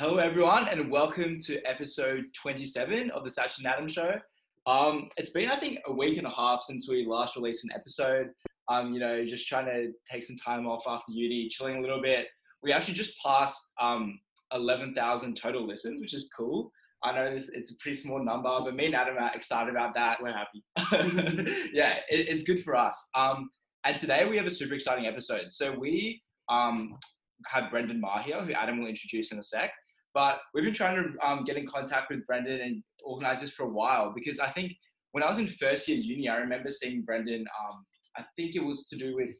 Hello, everyone, and welcome to episode 27 of the Satch and Adam Show. Um, it's been, I think, a week and a half since we last released an episode. Um, you know, just trying to take some time off after uni, chilling a little bit. We actually just passed um, 11,000 total listens, which is cool. I know this, it's a pretty small number, but me and Adam are excited about that. We're happy. yeah, it, it's good for us. Um, and today we have a super exciting episode. So we um, have Brendan Ma here, who Adam will introduce in a sec. But we've been trying to um, get in contact with Brendan and organize this for a while because I think when I was in first year uni, I remember seeing Brendan. Um, I think it was to do with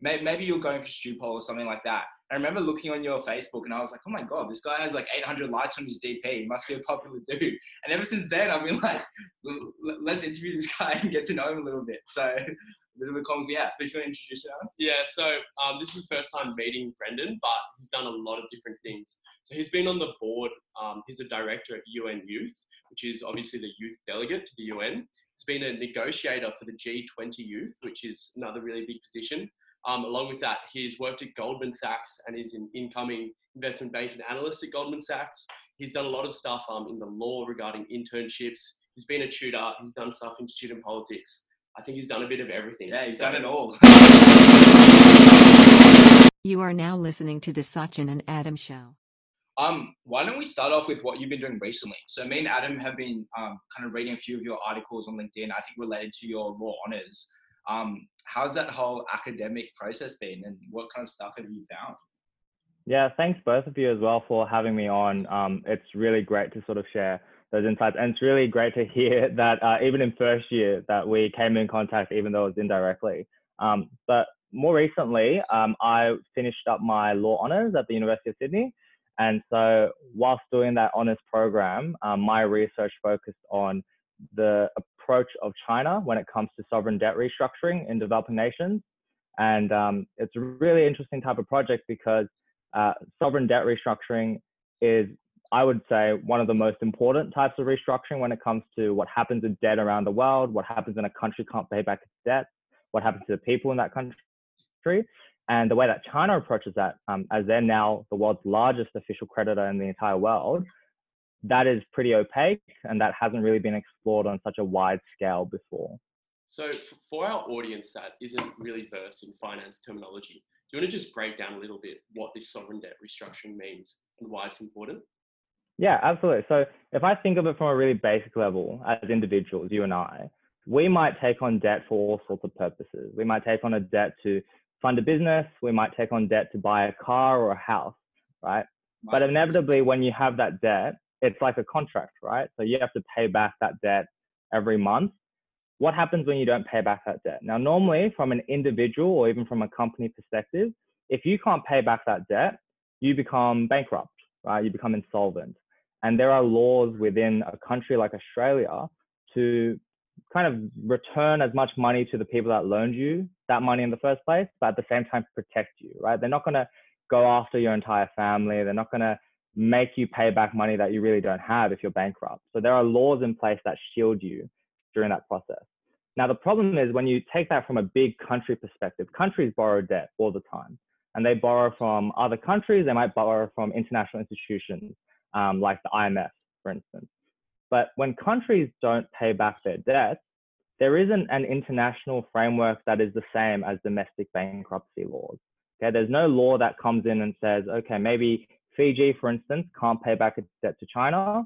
maybe you're going for Stupol or something like that. I remember looking on your Facebook and I was like, oh my God, this guy has like 800 likes on his DP. He must be a popular dude. And ever since then, I've been like, let's interview this guy and get to know him a little bit. So bit of a comment, yeah. But you want to introduce him, Yeah, so um, this is the first time meeting Brendan, but he's done a lot of different things. So he's been on the board. Um, he's a director at UN Youth, which is obviously the youth delegate to the UN. He's been a negotiator for the G20 Youth, which is another really big position. Um, along with that, he's worked at Goldman Sachs and is an incoming investment banking analyst at Goldman Sachs. He's done a lot of stuff um, in the law regarding internships. He's been a tutor. He's done stuff in student politics. I think he's done a bit of everything. Yeah, he's so, done it all. you are now listening to the Sachin and Adam Show. Um, why don't we start off with what you've been doing recently? So me and Adam have been um, kind of reading a few of your articles on LinkedIn. I think related to your law honors. Um, how's that whole academic process been, and what kind of stuff have you found? Yeah, thanks both of you as well for having me on. Um, it's really great to sort of share those insights, and it's really great to hear that uh, even in first year that we came in contact, even though it was indirectly. Um, but more recently, um, I finished up my law honors at the University of Sydney. And so, whilst doing that honors program, um, my research focused on the approach of China when it comes to sovereign debt restructuring in developing nations. And um, it's a really interesting type of project because uh, sovereign debt restructuring is, I would say, one of the most important types of restructuring when it comes to what happens with debt around the world, what happens when a country can't pay back its debt, what happens to the people in that country. And the way that China approaches that, um, as they're now the world's largest official creditor in the entire world, that is pretty opaque and that hasn't really been explored on such a wide scale before. So, for our audience that isn't really versed in finance terminology, do you want to just break down a little bit what this sovereign debt restructuring means and why it's important? Yeah, absolutely. So, if I think of it from a really basic level, as individuals, you and I, we might take on debt for all sorts of purposes. We might take on a debt to fund a business, we might take on debt to buy a car or a house, right? But inevitably, when you have that debt, it's like a contract, right? So you have to pay back that debt every month. What happens when you don't pay back that debt? Now, normally, from an individual or even from a company perspective, if you can't pay back that debt, you become bankrupt, right? You become insolvent. And there are laws within a country like Australia to kind of return as much money to the people that loaned you that money in the first place, but at the same time protect you, right? They're not going to go after your entire family. They're not going to make you pay back money that you really don't have if you're bankrupt. So there are laws in place that shield you during that process. Now, the problem is when you take that from a big country perspective, countries borrow debt all the time. And they borrow from other countries, they might borrow from international institutions um, like the IMF, for instance. But when countries don't pay back their debts, there isn't an international framework that is the same as domestic bankruptcy laws. Okay, there's no law that comes in and says, okay, maybe Fiji, for instance, can't pay back its debt to China.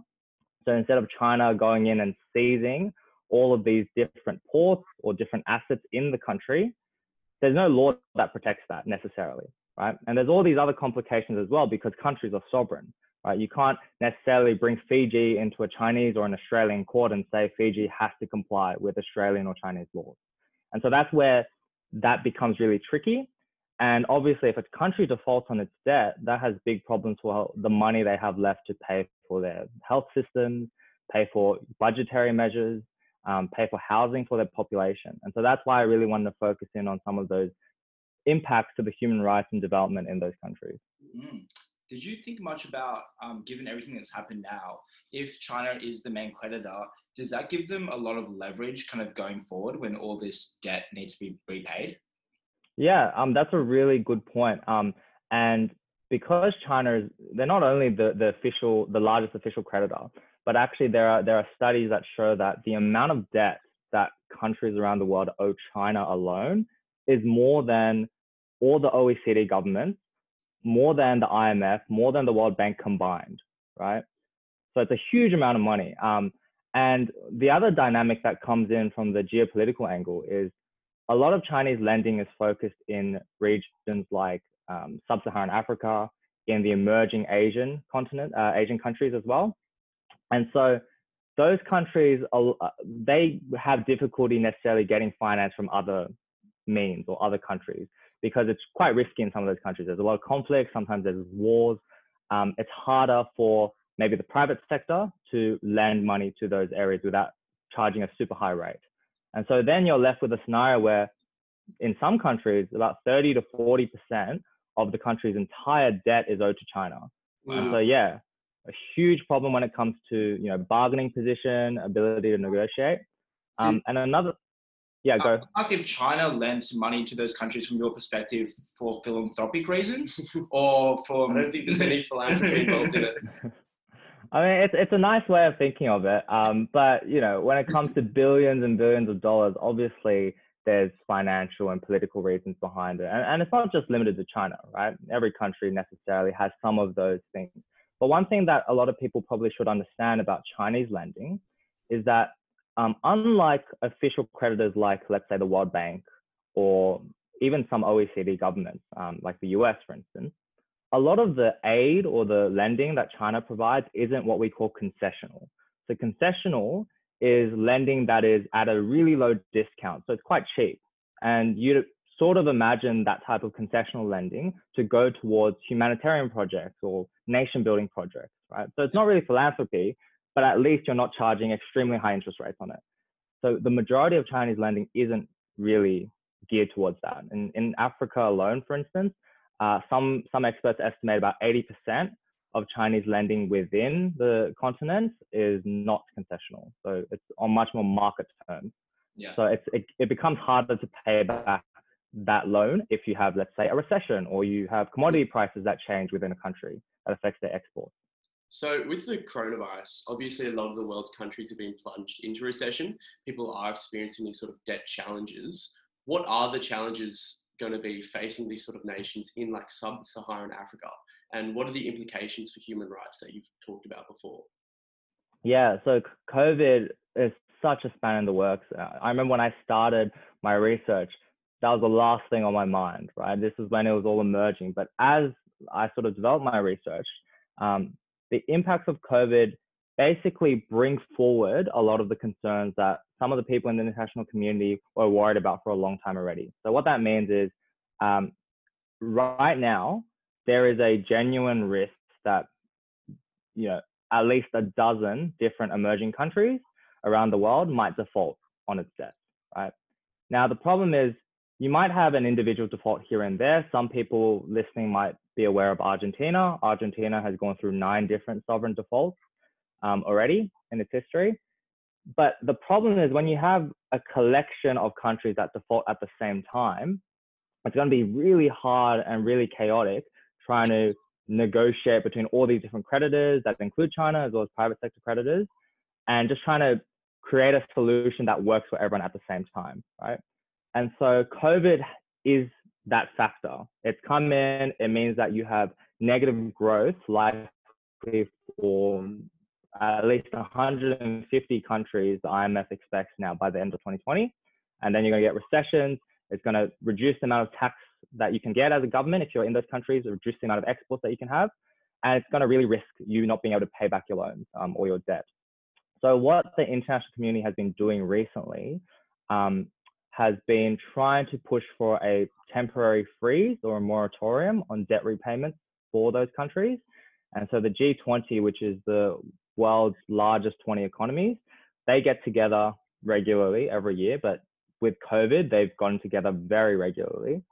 So instead of China going in and seizing all of these different ports or different assets in the country, there's no law that protects that necessarily, right? And there's all these other complications as well because countries are sovereign, right? You can't necessarily bring Fiji into a Chinese or an Australian court and say Fiji has to comply with Australian or Chinese laws. And so that's where that becomes really tricky. And obviously, if a country defaults on its debt, that has big problems for the money they have left to pay for their health systems, pay for budgetary measures, um, pay for housing for their population. And so that's why I really wanted to focus in on some of those impacts to the human rights and development in those countries. Mm. Did you think much about, um, given everything that's happened now, if China is the main creditor, does that give them a lot of leverage kind of going forward when all this debt needs to be repaid? Yeah, um, that's a really good point. Um, and because China is they're not only the, the official the largest official creditor, but actually there are there are studies that show that the amount of debt that countries around the world owe China alone is more than all the OECD governments, more than the IMF, more than the World Bank combined, right? So it's a huge amount of money. Um, and the other dynamic that comes in from the geopolitical angle is a lot of Chinese lending is focused in regions like um, sub-Saharan Africa, in the emerging Asian continent, uh, Asian countries as well. And so those countries, uh, they have difficulty necessarily getting finance from other means or other countries because it's quite risky in some of those countries. There's a lot of conflict, sometimes there's wars. Um, it's harder for maybe the private sector to lend money to those areas without charging a super high rate. And so then you're left with a scenario where in some countries, about 30 to 40% of the country's entire debt is owed to China. Wow. And so yeah, a huge problem when it comes to you know bargaining position, ability to negotiate. Um, and another, yeah, go. Ask if China lends money to those countries from your perspective for philanthropic reasons, or for I don't think there's any philanthropy involved in it. I mean, it's it's a nice way of thinking of it. Um, but you know, when it comes to billions and billions of dollars, obviously there's financial and political reasons behind it, and, and it's not just limited to China, right? Every country necessarily has some of those things. But one thing that a lot of people probably should understand about Chinese lending is that um, unlike official creditors like, let's say, the World Bank or even some OECD governments, um, like the US, for instance, a lot of the aid or the lending that China provides isn't what we call concessional. So concessional is lending that is at a really low discount. So it's quite cheap. And you sort of imagine that type of concessional lending to go towards humanitarian projects or nation building projects, right? So it's not really philanthropy, but at least you're not charging extremely high interest rates on it. So the majority of Chinese lending isn't really geared towards that. And in Africa alone, for instance, uh, some, some experts estimate about 80% of Chinese lending within the continent is not concessional. So it's on much more market terms. Yeah. So it's, it, it becomes harder to pay back that loan if you have, let's say, a recession or you have commodity prices that change within a country that affects their exports. So, with the coronavirus, obviously a lot of the world's countries have been plunged into recession. People are experiencing these sort of debt challenges. What are the challenges going to be facing these sort of nations in like sub-Saharan Africa, and what are the implications for human rights that you've talked about before? Yeah, so COVID is such a span in the works. Uh, I remember when I started my research, that was the last thing on my mind, right? This is when it was all emerging. But as I sort of developed my research, um, the impacts of COVID basically bring forward a lot of the concerns that some of the people in the international community were worried about for a long time already. So what that means is um, right now, there is a genuine risk that, you know, at least a dozen different emerging countries around the world might default on its debt, right? Now, the problem is you might have an individual default here and there. Some people listening might be aware of Argentina. Argentina has gone through nine different sovereign defaults um, already in its history. But the problem is when you have a collection of countries that default at the same time, it's going to be really hard and really chaotic trying to negotiate between all these different creditors that include China as well as private sector creditors and just trying to create a solution that works for everyone at the same time, right? And so COVID is that factor. It's come in, it means that you have negative growth likely for at least 150 countries the IMF expects now by the end of 2020. And then you're going to get recessions. It's going to reduce the amount of tax that you can get as a government if you're in those countries, reduce the amount of exports that you can have. And it's going to really risk you not being able to pay back your loans um, or your debt. So, what the international community has been doing recently um, has been trying to push for a temporary freeze or a moratorium on debt repayments for those countries. And so the G20, which is the world's largest 20 economies, they get together regularly every year, but with COVID, they've gotten together very regularly.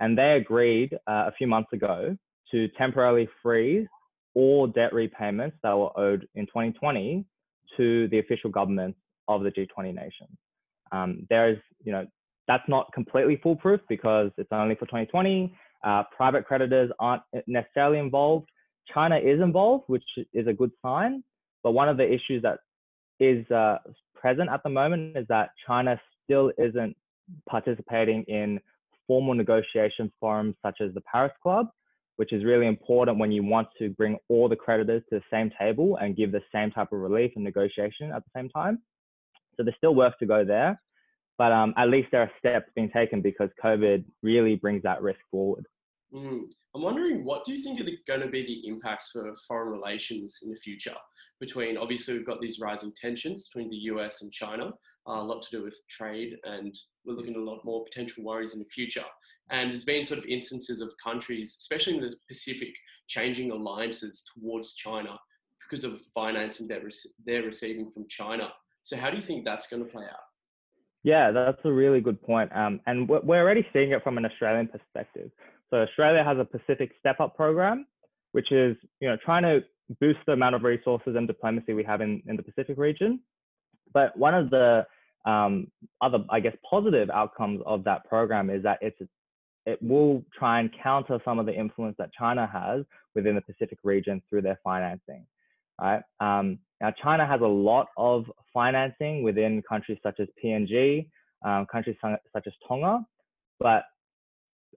And they agreed uh, a few months ago to temporarily freeze all debt repayments that were owed in 2020 to the official governments of the G20 nations. Um, there is, you know, that's not completely foolproof because it's only for 2020. Uh, private creditors aren't necessarily involved. China is involved, which is a good sign. But one of the issues that is uh, present at the moment is that China still isn't participating in formal negotiation forums such as the Paris Club, which is really important when you want to bring all the creditors to the same table and give the same type of relief and negotiation at the same time. So there's still work to go there, but um, at least there are steps being taken because COVID really brings that risk forward. Mm. I'm wondering, what do you think are going to be the impacts for foreign relations in the future? Between obviously we've got these rising tensions between the US and China, uh, a lot to do with trade, and we're looking at a lot more potential worries in the future. And there's been sort of instances of countries, especially in the Pacific, changing alliances towards China because of financing that they're receiving from China. So, how do you think that's going to play out? Yeah, that's a really good point. Um, and we're already seeing it from an Australian perspective. So Australia has a Pacific Step Up program, which is you know trying to boost the amount of resources and diplomacy we have in, in the Pacific region. But one of the um, other, I guess, positive outcomes of that program is that it's it will try and counter some of the influence that China has within the Pacific region through their financing. Right um, now, China has a lot of financing within countries such as PNG, um, countries such as Tonga, but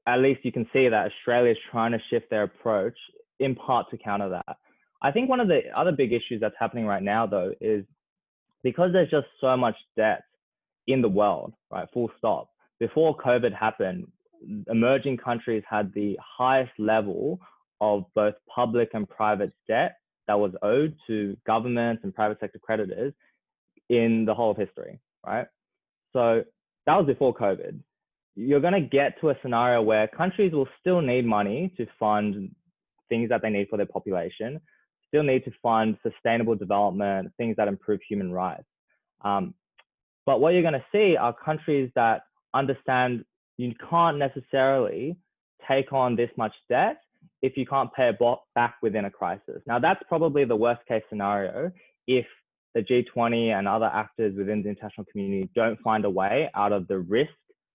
at least you can see that Australia is trying to shift their approach in part to counter that. I think one of the other big issues that's happening right now, though, is because there's just so much debt in the world, right? Full stop. Before COVID happened, emerging countries had the highest level of both public and private debt that was owed to governments and private sector creditors in the whole of history, right? So that was before COVID you're going to get to a scenario where countries will still need money to fund things that they need for their population, still need to fund sustainable development, things that improve human rights. Um, but what you're going to see are countries that understand you can't necessarily take on this much debt if you can't pay it back within a crisis. Now, that's probably the worst case scenario if the G20 and other actors within the international community don't find a way out of the risk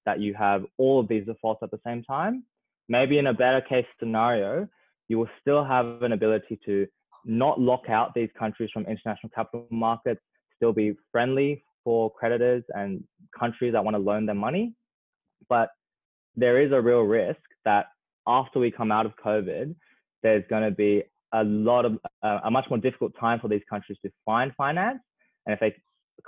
that you have all of these defaults at the same time. Maybe in a better case scenario, you will still have an ability to not lock out these countries from international capital markets, still be friendly for creditors and countries that want to loan them money. But there is a real risk that after we come out of COVID, there's going to be a lot of uh, a much more difficult time for these countries to find finance. And if they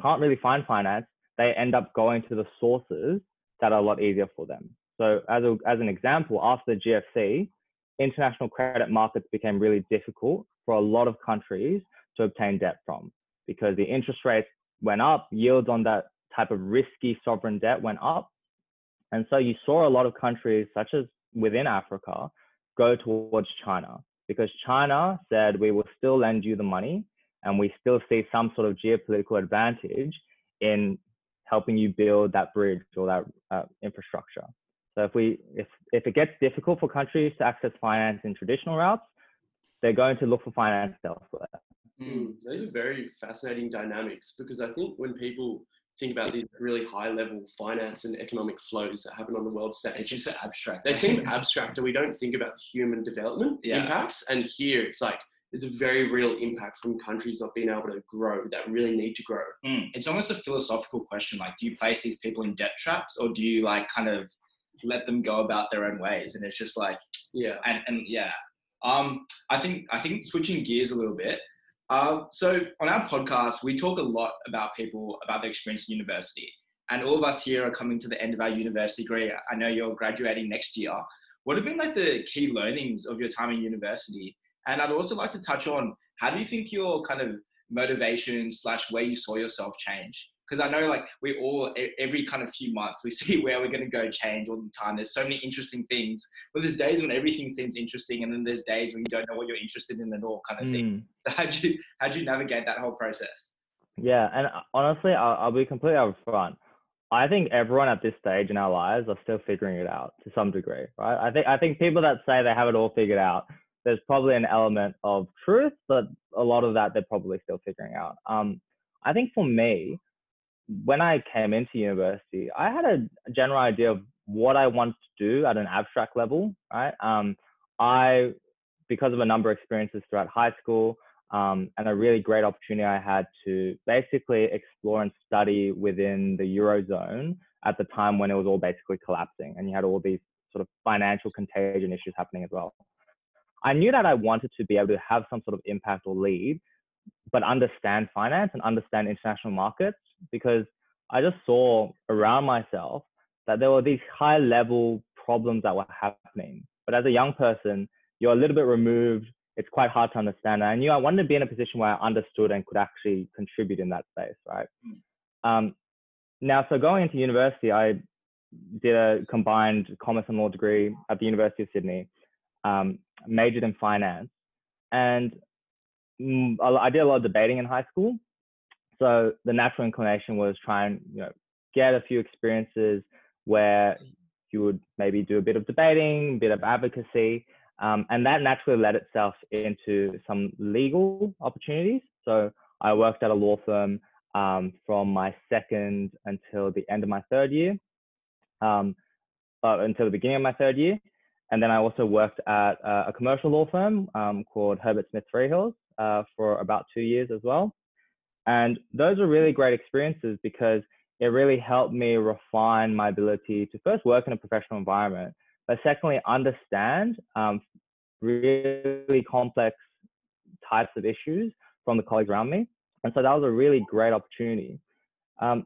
can't really find finance, they end up going to the sources that are a lot easier for them. So as, a, as an example, after the GFC, international credit markets became really difficult for a lot of countries to obtain debt from because the interest rates went up, yields on that type of risky sovereign debt went up. And so you saw a lot of countries, such as within Africa, go towards China because China said, we will still lend you the money and we still see some sort of geopolitical advantage in helping you build that bridge or that uh, infrastructure. So if we if if it gets difficult for countries to access finance in traditional routes, they're going to look for finance elsewhere. Mm, those are very fascinating dynamics because I think when people think about these really high level finance and economic flows that happen on the world stage. It's just abstract. They seem abstract and we don't think about the human development yeah. impacts. And here it's like there's a very real impact from countries not being able to grow that really need to grow. Mm. It's almost a philosophical question. Like, do you place these people in debt traps or do you like kind of let them go about their own ways? And it's just like, yeah. And, and yeah, um, I think, I think switching gears a little bit. Uh, so on our podcast, we talk a lot about people, about their experience in university. And all of us here are coming to the end of our university degree. I know you're graduating next year. What have been like the key learnings of your time in university? And I'd also like to touch on how do you think your kind of motivation slash where you saw yourself change? Because I know like we all every kind of few months we see where we're going to go change all the time. There's so many interesting things, but there's days when everything seems interesting, and then there's days when you don't know what you're interested in at all, kind of mm. thing. So how do you how do you navigate that whole process? Yeah, and uh, honestly, I'll, I'll be completely upfront. I think everyone at this stage in our lives are still figuring it out to some degree, right? I think I think people that say they have it all figured out there's probably an element of truth, but a lot of that they're probably still figuring out. Um, I think for me, when I came into university, I had a general idea of what I wanted to do at an abstract level, right? Um, I, because of a number of experiences throughout high school um, and a really great opportunity I had to basically explore and study within the Eurozone at the time when it was all basically collapsing and you had all these sort of financial contagion issues happening as well. I knew that I wanted to be able to have some sort of impact or lead, but understand finance and understand international markets because I just saw around myself that there were these high level problems that were happening. But as a young person, you're a little bit removed. It's quite hard to understand. And I knew I wanted to be in a position where I understood and could actually contribute in that space, right? Mm. Um, now, so going into university, I did a combined commerce and law degree at the University of Sydney, um, majored in finance, and I did a lot of debating in high school. So the natural inclination was try and you know get a few experiences where you would maybe do a bit of debating, a bit of advocacy, um, and that naturally led itself into some legal opportunities. So I worked at a law firm um, from my second until the end of my third year, um, uh, until the beginning of my third year. And then I also worked at uh, a commercial law firm um, called Herbert Smith Freehills uh, for about two years as well. And those were really great experiences because it really helped me refine my ability to first work in a professional environment, but secondly, understand um, really complex types of issues from the colleagues around me. And so that was a really great opportunity. Um,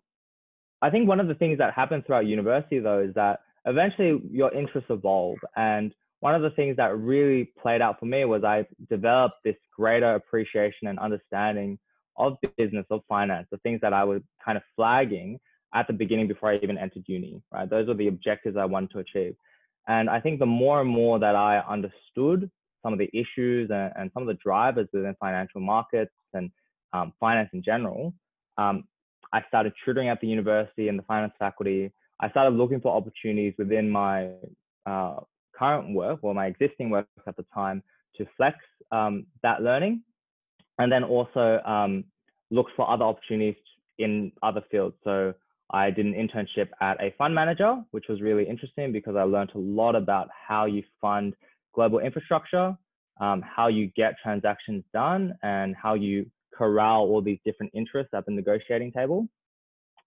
I think one of the things that happens throughout university, though, is that eventually your interests evolve. And one of the things that really played out for me was I developed this greater appreciation and understanding of business, of finance, the things that I was kind of flagging at the beginning before I even entered uni, right? Those were the objectives I wanted to achieve. And I think the more and more that I understood some of the issues and, and some of the drivers within financial markets and um, finance in general, um, I started tutoring at the university and the finance faculty. I started looking for opportunities within my uh, current work or my existing work at the time to flex um, that learning and then also um, looked for other opportunities in other fields. So I did an internship at a fund manager, which was really interesting because I learned a lot about how you fund global infrastructure, um, how you get transactions done, and how you corral all these different interests at the negotiating table.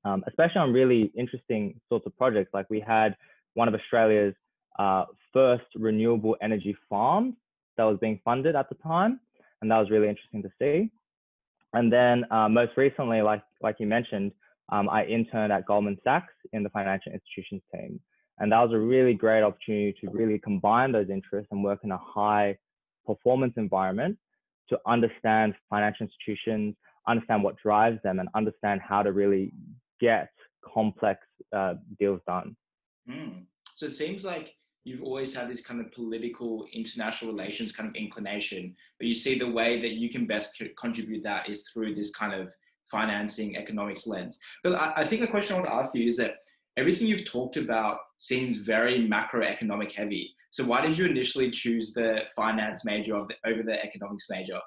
Um, especially on really interesting sorts of projects, like we had one of Australia's uh, first renewable energy farm that was being funded at the time and that was really interesting to see. And then uh, most recently, like like you mentioned, um, I interned at Goldman Sachs in the financial institutions team, and that was a really great opportunity to really combine those interests and work in a high performance environment to understand financial institutions, understand what drives them, and understand how to really get complex uh, deals done. Mm. So it seems like you've always had this kind of political international relations kind of inclination but you see the way that you can best contribute that is through this kind of financing economics lens. But I, I think the question i want to ask you is that everything you've talked about seems very macroeconomic heavy. So why did you initially choose the finance major the, over the economics major?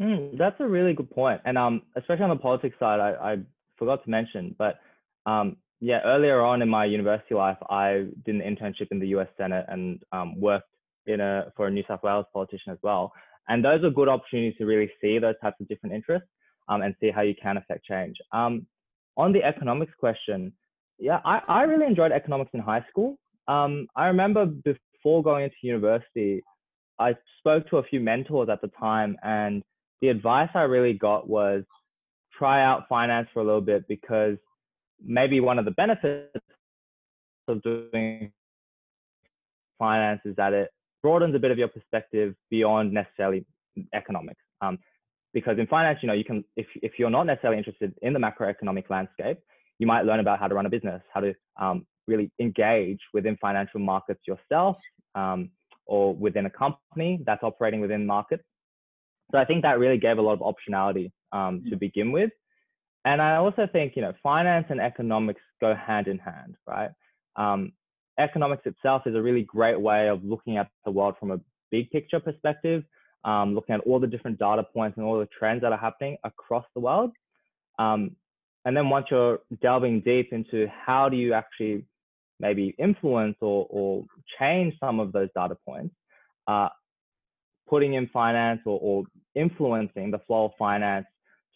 Mm, that's a really good point. And um, especially on the politics side I, I forgot to mention but um, yeah, earlier on in my university life, I did an internship in the U.S. Senate and um, worked in a for a New South Wales politician as well. And those are good opportunities to really see those types of different interests um, and see how you can affect change. Um, on the economics question, yeah, I, I really enjoyed economics in high school. Um, I remember before going into university, I spoke to a few mentors at the time, and the advice I really got was try out finance for a little bit because maybe one of the benefits of doing finance is that it broadens a bit of your perspective beyond necessarily economics. Um, because in finance, you know, you can, if, if you're not necessarily interested in the macroeconomic landscape, you might learn about how to run a business, how to um, really engage within financial markets yourself um, or within a company that's operating within markets. So I think that really gave a lot of optionality um, to begin with. And I also think, you know, finance and economics go hand in hand, right? Um, economics itself is a really great way of looking at the world from a big picture perspective, um, looking at all the different data points and all the trends that are happening across the world. Um, and then once you're delving deep into how do you actually maybe influence or, or change some of those data points, uh, putting in finance or, or influencing the flow of finance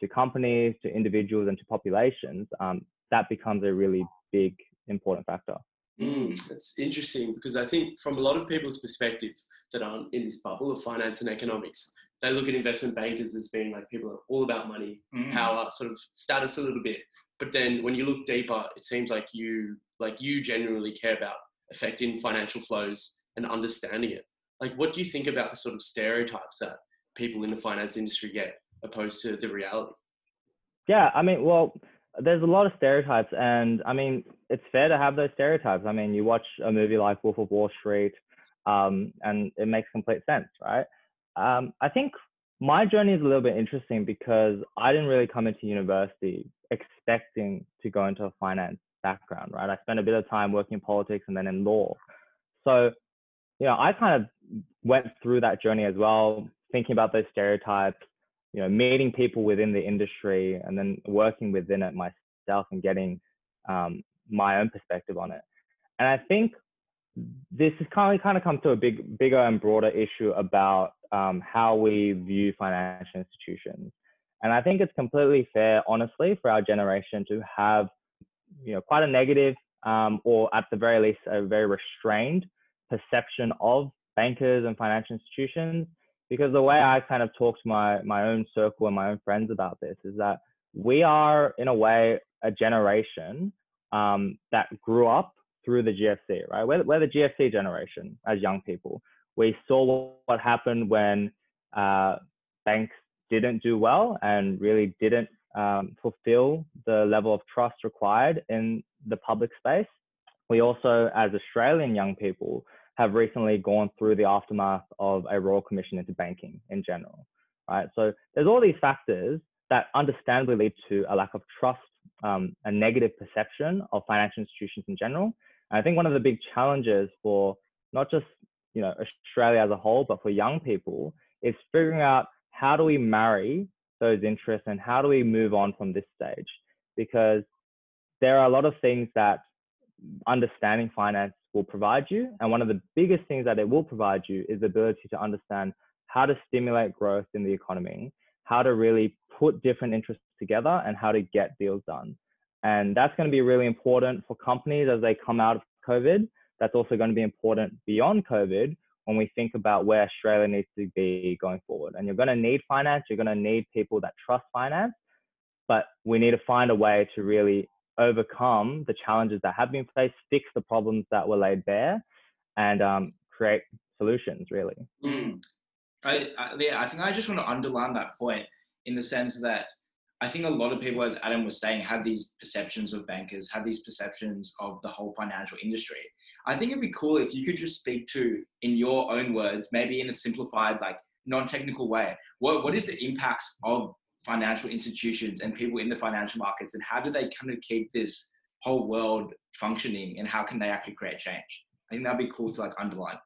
to companies, to individuals, and to populations, um, that becomes a really big, important factor. Mm, that's interesting because I think from a lot of people's perspective that aren't in this bubble of finance and economics, they look at investment bankers as being like people are all about money, Mm. power, sort of status a little bit. But then when you look deeper, it seems like you like you genuinely care about affecting financial flows and understanding it. Like what do you think about the sort of stereotypes that people in the finance industry get opposed to the reality? Yeah, I mean, well, there's a lot of stereotypes, and I mean, it's fair to have those stereotypes. I mean, you watch a movie like Wolf of Wall Street, um, and it makes complete sense, right? Um, I think my journey is a little bit interesting because I didn't really come into university expecting to go into a finance background, right? I spent a bit of time working in politics and then in law. So, you know, I kind of went through that journey as well, thinking about those stereotypes, you know, meeting people within the industry and then working within it myself and getting um, my own perspective on it. And I think this has kind of kind of come to a big, bigger and broader issue about um, how we view financial institutions. And I think it's completely fair, honestly, for our generation to have, you know, quite a negative um, or at the very least a very restrained perception of bankers and financial institutions. Because the way I kind of talk to my my own circle and my own friends about this is that we are, in a way, a generation um, that grew up through the GFC, right? We're, we're the GFC generation as young people. We saw what happened when uh, banks didn't do well and really didn't um, fulfill the level of trust required in the public space. We also, as Australian young people, have recently gone through the aftermath of a royal commission into banking in general, right? So there's all these factors that understandably lead to a lack of trust, um, a negative perception of financial institutions in general. And I think one of the big challenges for not just you know Australia as a whole, but for young people, is figuring out how do we marry those interests and how do we move on from this stage? Because there are a lot of things that understanding finance will provide you. And one of the biggest things that it will provide you is the ability to understand how to stimulate growth in the economy, how to really put different interests together, and how to get deals done. And that's going to be really important for companies as they come out of COVID. That's also going to be important beyond COVID when we think about where Australia needs to be going forward. And you're going to need finance, you're going to need people that trust finance, but we need to find a way to really overcome the challenges that have been faced, fix the problems that were laid bare, and um, create solutions, really. Mm. I, I, yeah, I think I just want to underline that point in the sense that I think a lot of people, as Adam was saying, have these perceptions of bankers, have these perceptions of the whole financial industry. I think it'd be cool if you could just speak to, in your own words, maybe in a simplified, like non-technical way, what, what is the impacts of financial institutions and people in the financial markets and how do they kind of keep this whole world functioning and how can they actually create change? I think that'd be cool to like underline.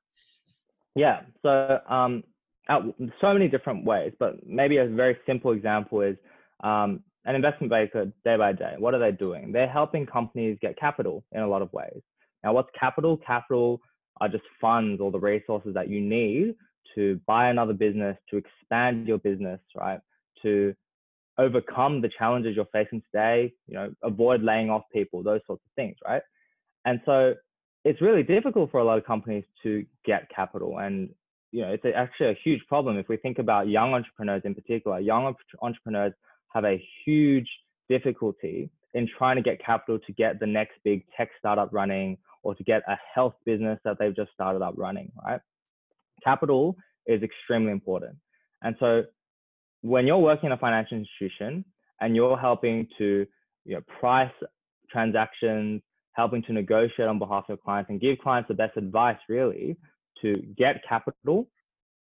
Yeah. So um, so many different ways, but maybe a very simple example is um, an investment banker day by day. What are they doing? They're helping companies get capital in a lot of ways. Now, what's capital? Capital are just funds or the resources that you need to buy another business, to expand your business, right? To overcome the challenges you're facing today, you know, avoid laying off people, those sorts of things, right? And so it's really difficult for a lot of companies to get capital. And, you know, it's actually a huge problem. If we think about young entrepreneurs in particular, young entrepreneurs have a huge difficulty in trying to get capital to get the next big tech startup running or to get a health business that they've just started up running, right? Capital is extremely important. And so when you're working in a financial institution and you're helping to you know, price transactions, helping to negotiate on behalf of clients and give clients the best advice really to get capital,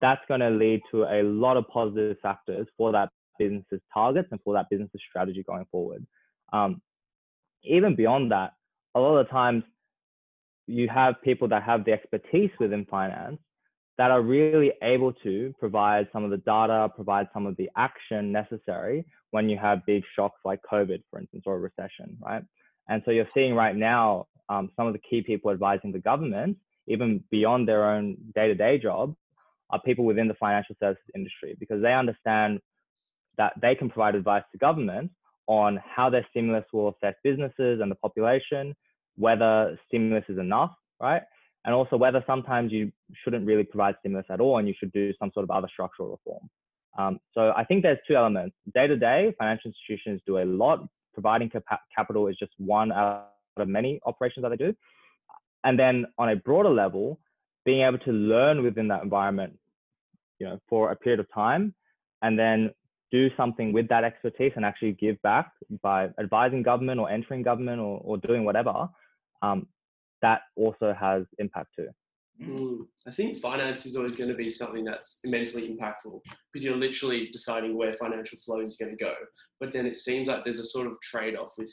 that's going to lead to a lot of positive factors for that business's targets and for that business's strategy going forward. Um, even beyond that, a lot of the times you have people that have the expertise within finance that are really able to provide some of the data, provide some of the action necessary when you have big shocks like COVID, for instance, or a recession, right? And so you're seeing right now um, some of the key people advising the government, even beyond their own day-to-day job, are people within the financial services industry because they understand that they can provide advice to government on how their stimulus will affect businesses and the population, whether stimulus is enough, right? And also whether sometimes you shouldn't really provide stimulus at all and you should do some sort of other structural reform. Um, so I think there's two elements. Day to day, financial institutions do a lot. Providing cap- capital is just one out of many operations that they do. And then on a broader level, being able to learn within that environment, you know, for a period of time, and then do something with that expertise and actually give back by advising government or entering government or, or doing whatever, um, that also has impact too. Mm. I think finance is always going to be something that's immensely impactful because you're literally deciding where financial flow is going to go. But then it seems like there's a sort of trade off with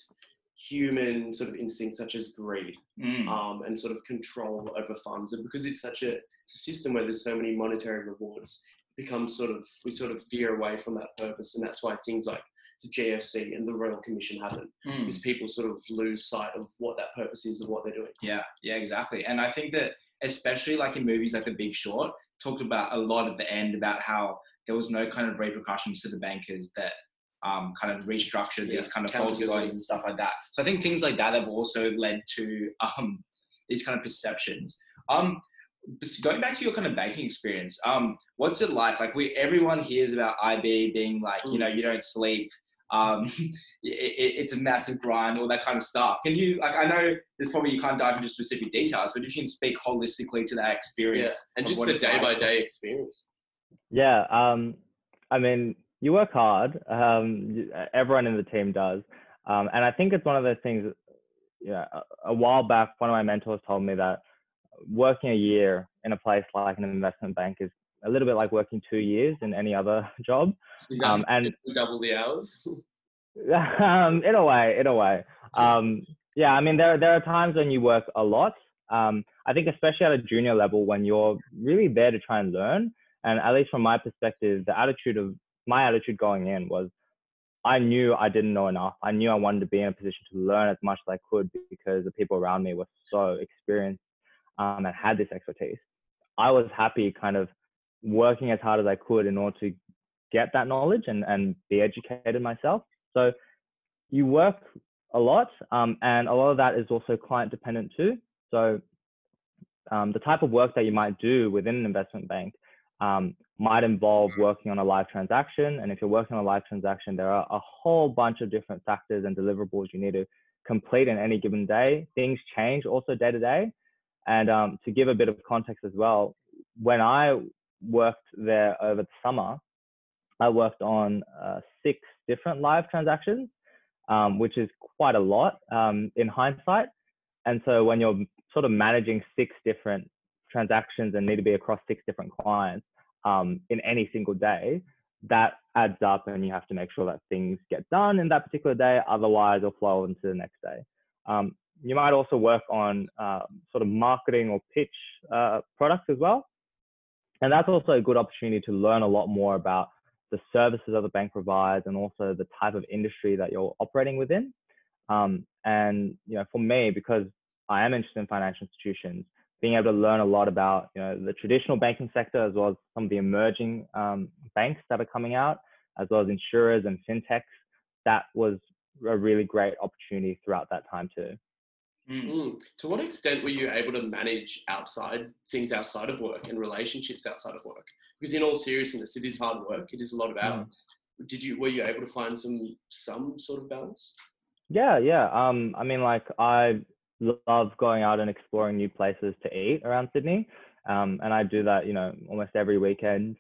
human sort of instincts such as greed Mm. um, and sort of control over funds. And because it's such a, it's a system where there's so many monetary rewards, it becomes sort of, we sort of veer away from that purpose. And that's why things like the GFC and the Royal Commission happen Mm. because people sort of lose sight of what that purpose is of what they're doing. Yeah, yeah, exactly. And I think that especially like in movies like The Big Short, talked about a lot at the end about how there was no kind of repercussions to the bankers that um, kind of restructured Yeah, these kind of faulty loans and stuff like that. So I think things like that have also led to um, these kind of perceptions. Um, going back to your kind of banking experience, um, what's it like? Like we, everyone hears about IB being like, you Mm. know, you don't sleep. Um, it, it's a massive grind, all that kind of stuff. Can you, like, I know there's probably you can't dive into specific details, but if you can speak holistically to that Yeah. experience And just the day by day experience. Yeah, um, I mean, you work hard. Um, everyone in the team does, um, and I think it's one of those things. that, Yeah, a, a while back, one of my mentors told me that working a year in a place like an investment bank is a little bit like working two years in any other job. Um, and double the hours? um, in a way, in a way. Um, yeah, I mean, there there are times when you work a lot. Um, I think especially at a junior level when you're really there to try and learn. And at least from my perspective, the attitude of my attitude going in was, I knew I didn't know enough. I knew I wanted to be in a position to learn as much as I could because the people around me were so experienced um, and had this expertise. I was happy kind of working as hard as I could in order to get that knowledge and, and be educated myself. So you work a lot, um, and a lot of that is also client dependent too. So um, the type of work that you might do within an investment bank um, might involve working on a live transaction. And if you're working on a live transaction, there are a whole bunch of different factors and deliverables you need to complete in any given day. Things change also day to day. And um, to give a bit of context as well, when I worked there over the summer, I worked on uh, six different live transactions, um, which is quite a lot um, in hindsight. And so when you're sort of managing six different transactions and need to be across six different clients um, in any single day, that adds up and you have to make sure that things get done in that particular day. Otherwise, it'll flow into the next day. Um, you might also work on uh, sort of marketing or pitch uh, products as well. And that's also a good opportunity to learn a lot more about the services that the bank provides and also the type of industry that you're operating within. Um, and you know, for me, because I am interested in financial institutions, being able to learn a lot about you know the traditional banking sector as well as some of the emerging um, banks that are coming out, as well as insurers and fintechs, that was a really great opportunity throughout that time too. Mm. Mm. To what extent were you able to manage outside things outside of work and relationships outside of work? Because in all seriousness, it is hard work. It is a lot of Mm. hours. Did you were you able to find some some sort of balance? Yeah, yeah. Um, I mean, like I love going out and exploring new places to eat around Sydney, um, and I do that, you know, almost every weekend.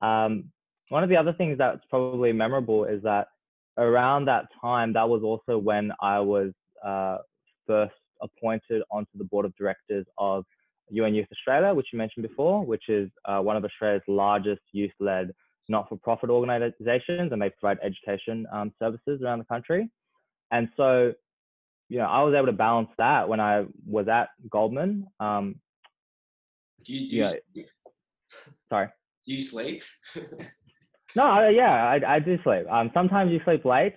Um, one of the other things that's probably memorable is that around that time, that was also when I was uh, first appointed onto the board of directors of UN Youth Australia, which you mentioned before, which is uh, one of Australia's largest youth-led not-for-profit organizations, and they provide education um, services around the country. And so, you know, I was able to balance that when I was at Goldman. Um, Do you, do, you, sorry. do you sleep? No, I- yeah, I, I do sleep. Um, sometimes you sleep late.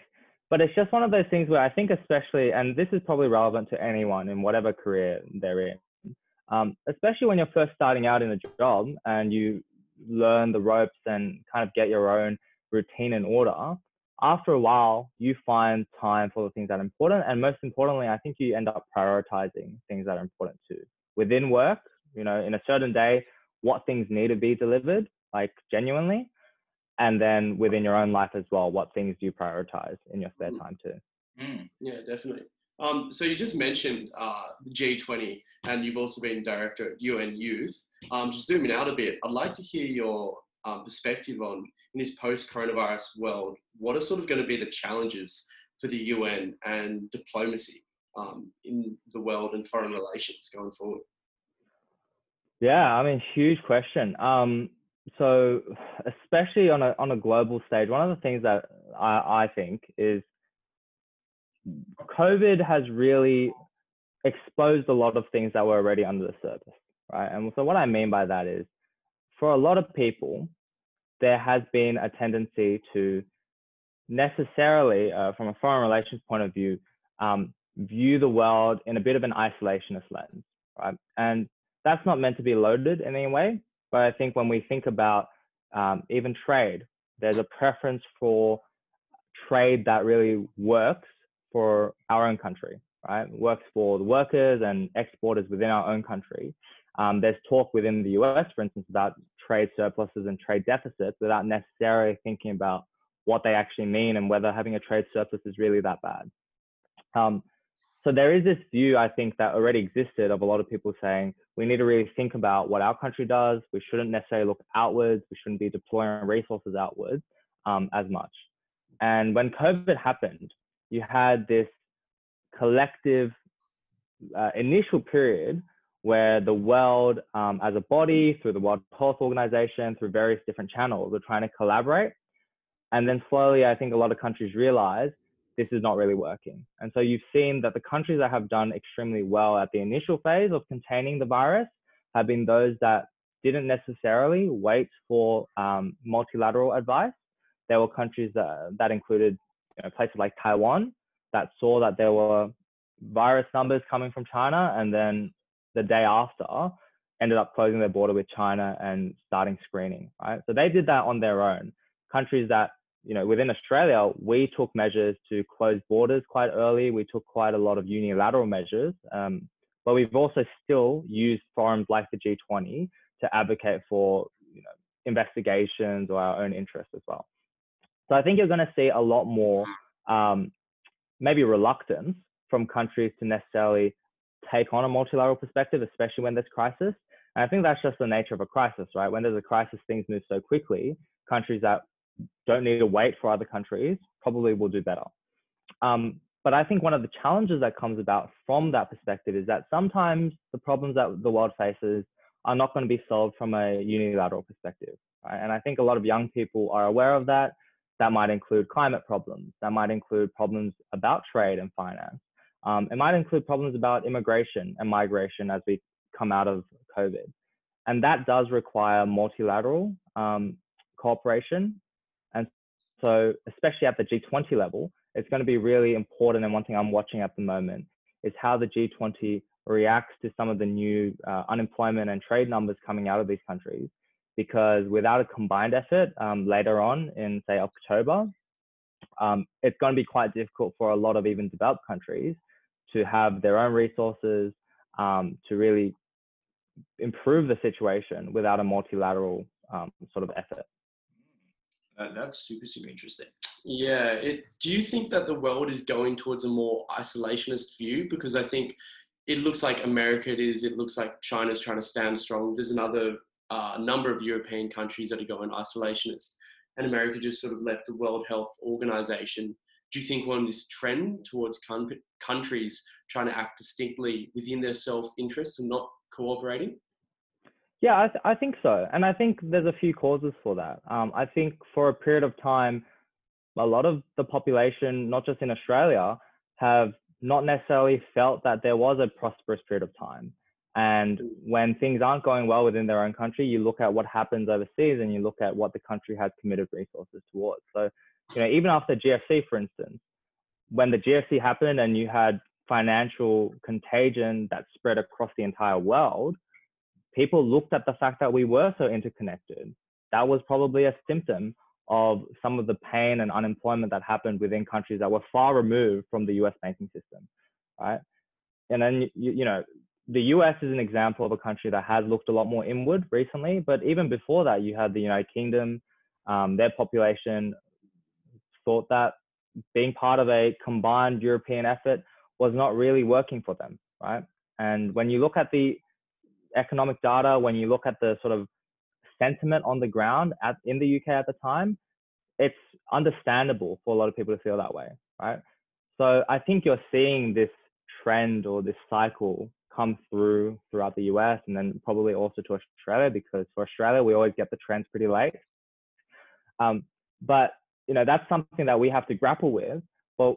But it's just one of those things where I think, especially, and this is probably relevant to anyone in whatever career they're in, um, especially when you're first starting out in a job and you learn the ropes and kind of get your own routine and order. After a while, you find time for the things that are important, and most importantly, I think you end up prioritizing things that are important too. Within work, you know, in a certain day, what things need to be delivered, like genuinely, and then within your own life as well, what things do you prioritize in your spare mm. time too? Mm. Yeah, definitely. Um, so you just mentioned uh, the G20, and you've also been director at UN Youth. Um, just zooming out a bit, I'd like to hear your um, perspective on in this post-coronavirus world. What are sort of going to be the challenges for the UN and diplomacy um, in the world and foreign relations going forward? Yeah, I mean, huge question. So especially on a on a global stage, one of the things that I, I think is COVID has really exposed a lot of things that were already under the surface, right? And so what I mean by that is, for a lot of people, there has been a tendency to necessarily, uh, from a foreign relations point of view, um, view the world in a bit of an isolationist lens, right? And that's not meant to be loaded in any way. But I think when we think about um, even trade, there's a preference for trade that really works for our own country, right? Works for the workers and exporters within our own country. Um, there's talk within the US, for instance, about trade surpluses and trade deficits without necessarily thinking about what they actually mean and whether having a trade surplus is really that bad. Um, so there is this view, I think, that already existed of a lot of people saying we need to really think about what our country does. We shouldn't necessarily look outwards. We shouldn't be deploying resources outwards um, as much. And when COVID happened, you had this collective uh, initial period where the world um, as a body, through the World Health Organization, through various different channels, were trying to collaborate. And then slowly, I think a lot of countries realized this is not really working. And so you've seen that the countries that have done extremely well at the initial phase of containing the virus have been those that didn't necessarily wait for um, multilateral advice. There were countries that, that included you know, places like Taiwan that saw that there were virus numbers coming from China and then the day after ended up closing their border with China and starting screening, right? So they did that on their own. Countries that you know, within Australia, we took measures to close borders quite early. We took quite a lot of unilateral measures, um, but we've also still used forums like the G20 to advocate for you know, investigations or our own interests as well. So I think you're going to see a lot more, um, maybe reluctance from countries to necessarily take on a multilateral perspective, especially when there's crisis. And I think that's just the nature of a crisis, right? When there's a crisis, things move so quickly. Countries that don't need to wait for other countries probably will do better. Um, but I think one of the challenges that comes about from that perspective is that sometimes the problems that the world faces are not going to be solved from a unilateral perspective. Right? And I think a lot of young people are aware of that. That might include climate problems. That might include problems about trade and finance. Um, it might include problems about immigration and migration as we come out of COVID. And that does require multilateral um, cooperation so especially at the G20 level, it's going to be really important. And one thing I'm watching at the moment is how the G20 reacts to some of the new uh, unemployment and trade numbers coming out of these countries. Because without a combined effort um, later on in, say, October, um, it's going to be quite difficult for a lot of even developed countries to have their own resources um, to really improve the situation without a multilateral um, sort of effort. That's super, super interesting. Yeah. It, do you think that the world is going towards a more isolationist view? Because I think it looks like America it is, it looks like China's trying to stand strong. There's another uh, number of European countries that are going isolationist. And America just sort of left the World Health Organization. Do you think we're on this trend towards countries trying to act distinctly within their self interests and not cooperating? Yeah, I, th- I think so. And I think there's a few causes for that. Um, I think for a period of time, a lot of the population, not just in Australia, have not necessarily felt that there was a prosperous period of time. And when things aren't going well within their own country, you look at what happens overseas and you look at what the country has committed resources towards. So, you know, even after GFC, for instance, when the GFC happened and you had financial contagion that spread across the entire world, people looked at the fact that we were so interconnected. That was probably a symptom of some of the pain and unemployment that happened within countries that were far removed from the US banking system, right? And then, you, you know, the US is an example of a country that has looked a lot more inward recently, but even before that, you had the United Kingdom, um, their population thought that being part of a combined European effort was not really working for them, right? And when you look at the economic data, when you look at the sort of sentiment on the ground at, in the UK at the time, it's understandable for a lot of people to feel that way, right? So I think you're seeing this trend or this cycle come through throughout the US and then probably also to Australia because for Australia we always get the trends pretty late. Um, but you know that's something that we have to grapple with. But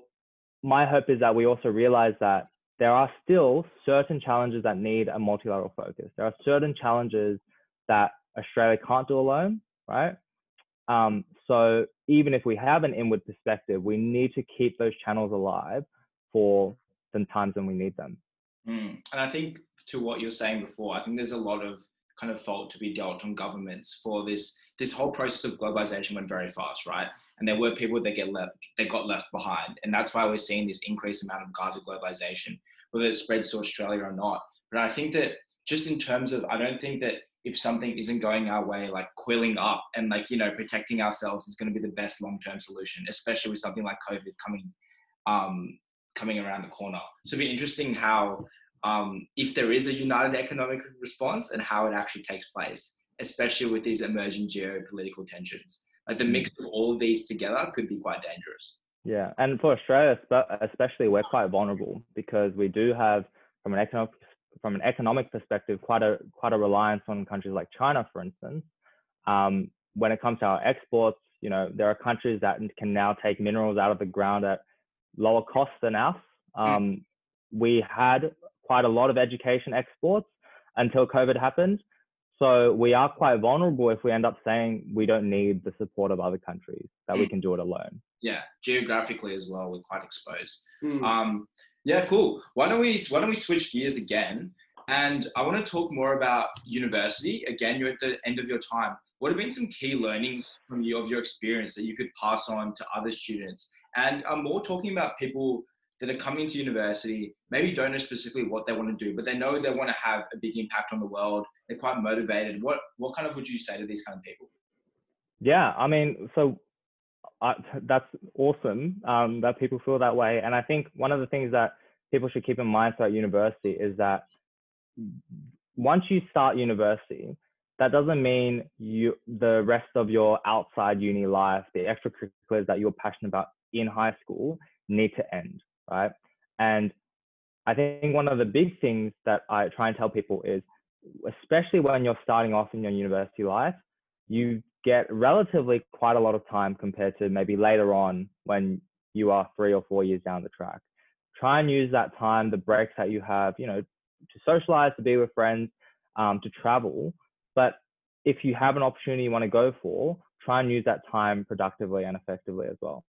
my hope is that we also realize that there are still certain challenges that need a multilateral focus. There are certain challenges that Australia can't do alone, right? Um, so even if we have an inward perspective, we need to keep those channels alive for the times when we need them. Mm. And I think to what you're saying before, I think there's a lot of kind of fault to be dealt on governments for this. This whole process of globalization went very fast, right? And there were people that get left, that got left behind, and that's why we're seeing this increased amount of guarded globalization, whether it spreads to Australia or not. But I think that just in terms of, I don't think that if something isn't going our way, like quilling up and like you know protecting ourselves is going to be the best long-term solution, especially with something like COVID coming um, coming around the corner. So it'd be interesting how um, if there is a united economic response and how it actually takes place, especially with these emerging geopolitical tensions. Like the mix of all of these together could be quite dangerous. Yeah, and for Australia especially, we're quite vulnerable because we do have, from an economic from an economic perspective, quite a quite a reliance on countries like China, for instance. Um, when it comes to our exports, you know, there are countries that can now take minerals out of the ground at lower costs than us. Hmm. Um. We had quite a lot of education exports until COVID happened. So we are quite vulnerable if we end up saying we don't need the support of other countries, that mm. we can do it alone. Yeah, geographically as well, we're quite exposed. Mm. Um, yeah, cool. Why don't we why don't we switch gears again? And I want to talk more about university. Again, you're at the end of your time. What have been some key learnings from you of your experience that you could pass on to other students? And I'm more talking about people that are coming to university, maybe don't know specifically what they want to do, but they know they want to have a big impact on the world. They're quite motivated. What what kind of would you say to these kind of people? Yeah, I mean, so I, that's awesome um, that people feel that way. And I think one of the things that people should keep in mind throughout university is that once you start university, that doesn't mean you the rest of your outside uni life, the extracurriculars that you're passionate about in high school need to end, right? And I think one of the big things that I try and tell people is, especially when you're starting off in your university life, you get relatively quite a lot of time compared to maybe later on when you are three or four years down the track. Try and use that time, the breaks that you have, you know, to socialize, to be with friends, um, to travel. But if you have an opportunity you want to go for, try and use that time productively and effectively as well.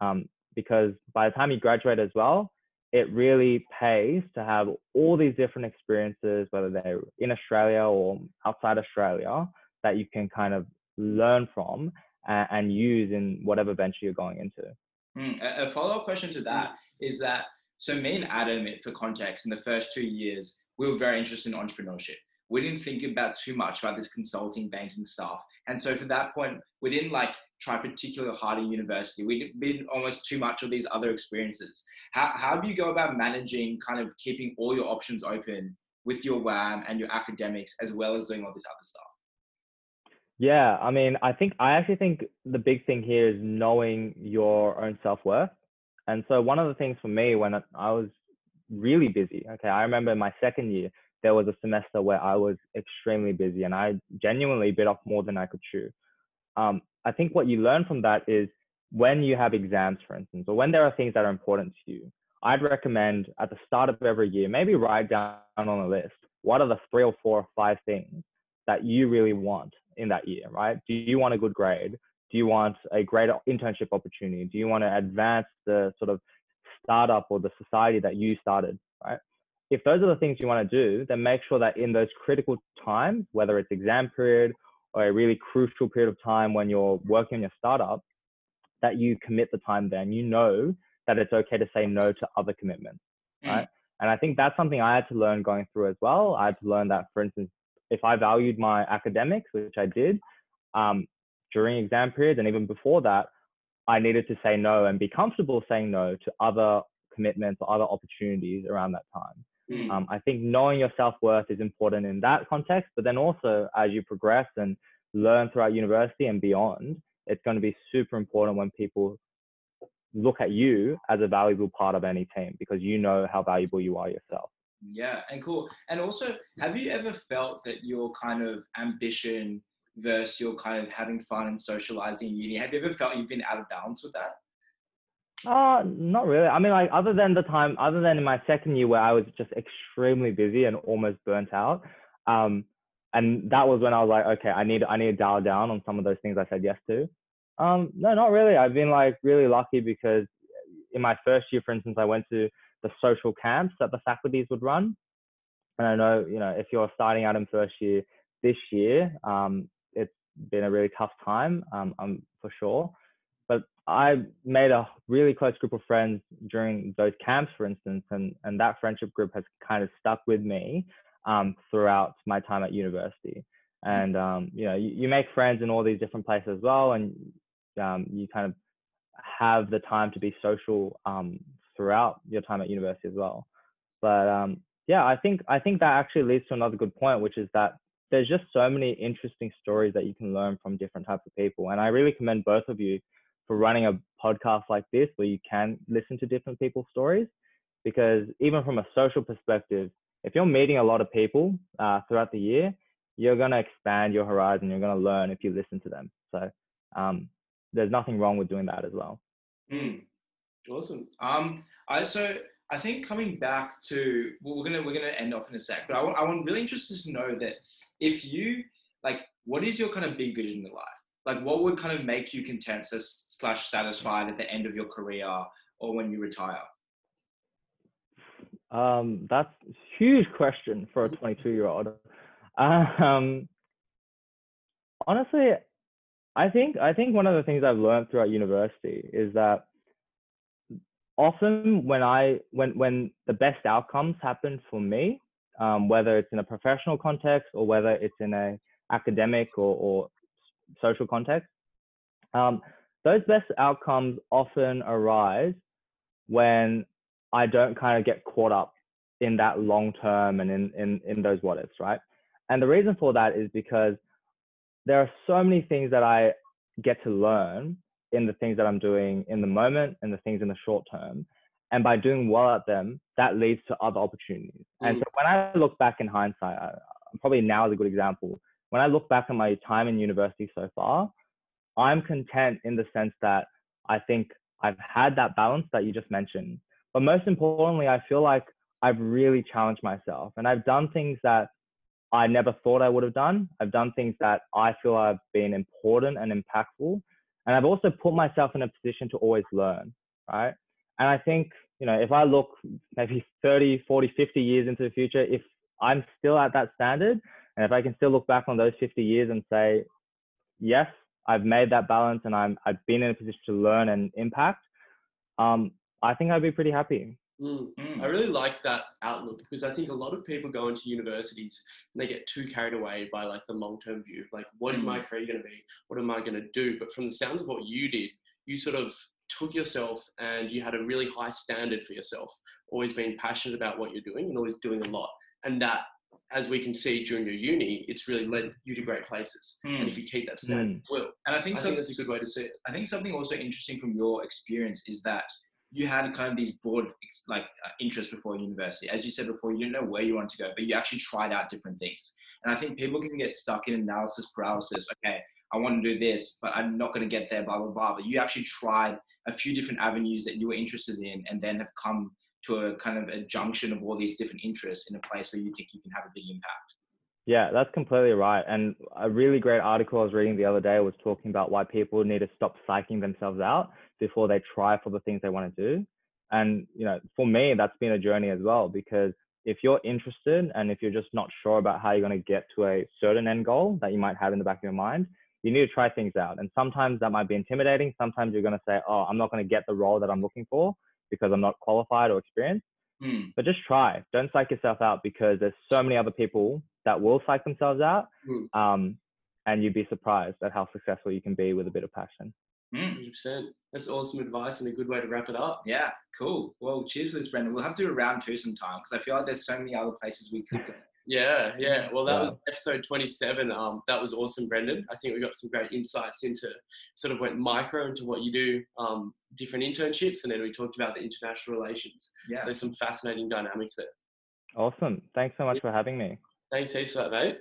Um, because by the time you graduate as well, it really pays to have all these different experiences, whether they're in Australia or outside Australia, that you can kind of learn from and, and use in whatever venture you're going into. Mm, a follow up question to that is that so me and Adam, for context, in the first two years, we were very interested in entrepreneurship. We didn't think about too much about this consulting banking stuff. And so for that point, we didn't like try particularly hard in university. We did been almost too much of these other experiences. How, how do you go about managing kind of keeping all your options open with your WAM and your academics as well as doing all this other stuff? Yeah, I mean, I think I actually think the big thing here is knowing your own self worth. And so one of the things for me when I was really busy, okay, I remember my second year there was a semester where I was extremely busy and I genuinely bit off more than I could chew. Um, I think what you learn from that is when you have exams, for instance, or when there are things that are important to you, I'd recommend at the start of every year, maybe write down on a list what are the three or four or five things that you really want in that year, right? Do you want a good grade? Do you want a great internship opportunity? Do you want to advance the sort of startup or the society that you started, right? If those are the things you want to do, then make sure that in those critical times, whether it's exam period or a really crucial period of time when you're working on your startup, that you commit the time then. You know that it's okay to say no to other commitments, mm. right? And I think that's something I had to learn going through as well. I had to learn that, for instance, if I valued my academics, which I did um, during exam periods and even before that, I needed to say no and be comfortable saying no to other commitments or other opportunities around that time. Mm. Um, I think knowing your self worth is important in that context, but then also as you progress and learn throughout university and beyond, it's going to be super important when people look at you as a valuable part of any team because you know how valuable you are yourself. Yeah, and cool. And also, have you ever felt that your kind of ambition versus your kind of having fun and socializing in uni, have you ever felt you've been out of balance with that? Uh, not really. I mean, like, other than the time, other than in my second year where I was just extremely busy and almost burnt out, um, and that was when I was like, okay, I need, I need to dial down on some of those things I said yes to. Um, no, not really. I've been like really lucky because in my first year, for instance, I went to the social camps that the faculties would run. And I know, you know, if you're starting out in first year this year, um, it's been a really tough time, um, um, for sure. But I made a really close group of friends during those camps, for instance, and, and that friendship group has kind of stuck with me um, throughout my time at university. And um, you know, you, you, make friends in all these different places as well, and um, you kind of have the time to be social um, throughout your time at university as well. But um, yeah, I think I think that actually leads to another good point, which is that there's just so many interesting stories that you can learn from different types of people, and I really commend both of you for running a podcast like this where you can listen to different people's stories, because even from a social perspective, if you're meeting a lot of people uh, throughout the year, you're going to expand your horizon. You're going to learn if you listen to them. So um, there's nothing wrong with doing that as well. Mm. Awesome. Um, I so I think coming back to well, we're gonna we're gonna end off in a sec, but I want I want really interested to know that if you like, what is your kind of big vision in life? Like, what would kind of make you content slash satisfied at the end of your career or when you retire? Um, that's a huge question for a 22 year old. Um, honestly, I think I think one of the things I've learned throughout university is that often when I when when the best outcomes happen for me, um, whether it's in a professional context or whether it's in a academic or, or social context, um, those best outcomes often arise when I don't kind of get caught up in that long term and in, in, in those what ifs, right? And the reason for that is because there are so many things that I get to learn in the things that I'm doing in the moment and the things in the short term. And by doing well at them, that leads to other opportunities. Mm. And so when I look back in hindsight, I, probably now is a good example. When I look back on my time in university so far, I'm content in the sense that I think I've had that balance that you just mentioned. But most importantly, I feel like I've really challenged myself and I've done things that I never thought I would have done. I've done things that I feel I've been important and impactful. And I've also put myself in a position to always learn, right? And I think, you know, if I look maybe 30, 40, 50 years into the future, if I'm still at that standard, and if I can still look back on those 50 years and say, yes, I've made that balance and I'm, I've been in a position to learn and impact, um, I think I'd be pretty happy. Mm. Mm. I really like that outlook because I think a lot of people go into universities and they get too carried away by like the long term view of like, what is my mm. career going to be? What am I going to do? But from the sounds of what you did, you sort of took yourself and you had a really high standard for yourself, always being passionate about what you're doing and always doing a lot. And that, as we can see during your uni, it's really led you to great places. Mm. And if you keep that standard, mm. well, and I think, I think that's a good way to see it. I think something also interesting from your experience is that you had kind of these broad like uh, interests before university. As you said before, you didn't know where you wanted to go, but you actually tried out different things. And I think people can get stuck in analysis paralysis. Okay, I want to do this, but I'm not going to get there, blah, blah, blah. But you actually tried a few different avenues that you were interested in and then have come to a kind of a junction of all these different interests in a place where you think you can have a big impact. Yeah, that's completely right. And a really great article I was reading the other day was talking about why people need to stop psyching themselves out before they try for the things they want to do. And you know, for me, that's been a journey as well because if you're interested and if you're just not sure about how you're going to get to a certain end goal that you might have in the back of your mind, you need to try things out. And sometimes that might be intimidating. Sometimes you're going to say, "Oh, I'm not going to get the role that I'm looking for because I'm not qualified or experienced." Hmm. But just try. Don't psych yourself out because there's so many other people that will psych themselves out. Hmm. Um, and you'd be surprised at how successful you can be with a bit of passion. Hmm. 100%. That's awesome advice and a good way to wrap it up. Yeah, cool. Well, cheers for this, Brendan. We'll have to do a round two sometime because I feel like there's so many other places we could go. Yeah, yeah. Well, that Yeah. was episode 27. Um, that was awesome, Brendan. I think we got some great insights into sort of went micro into what you do, um, different internships, and then we talked about the international relations. Yeah. So some fascinating dynamics there. Awesome. Thanks so much for having me. Thanks heaps for that, mate.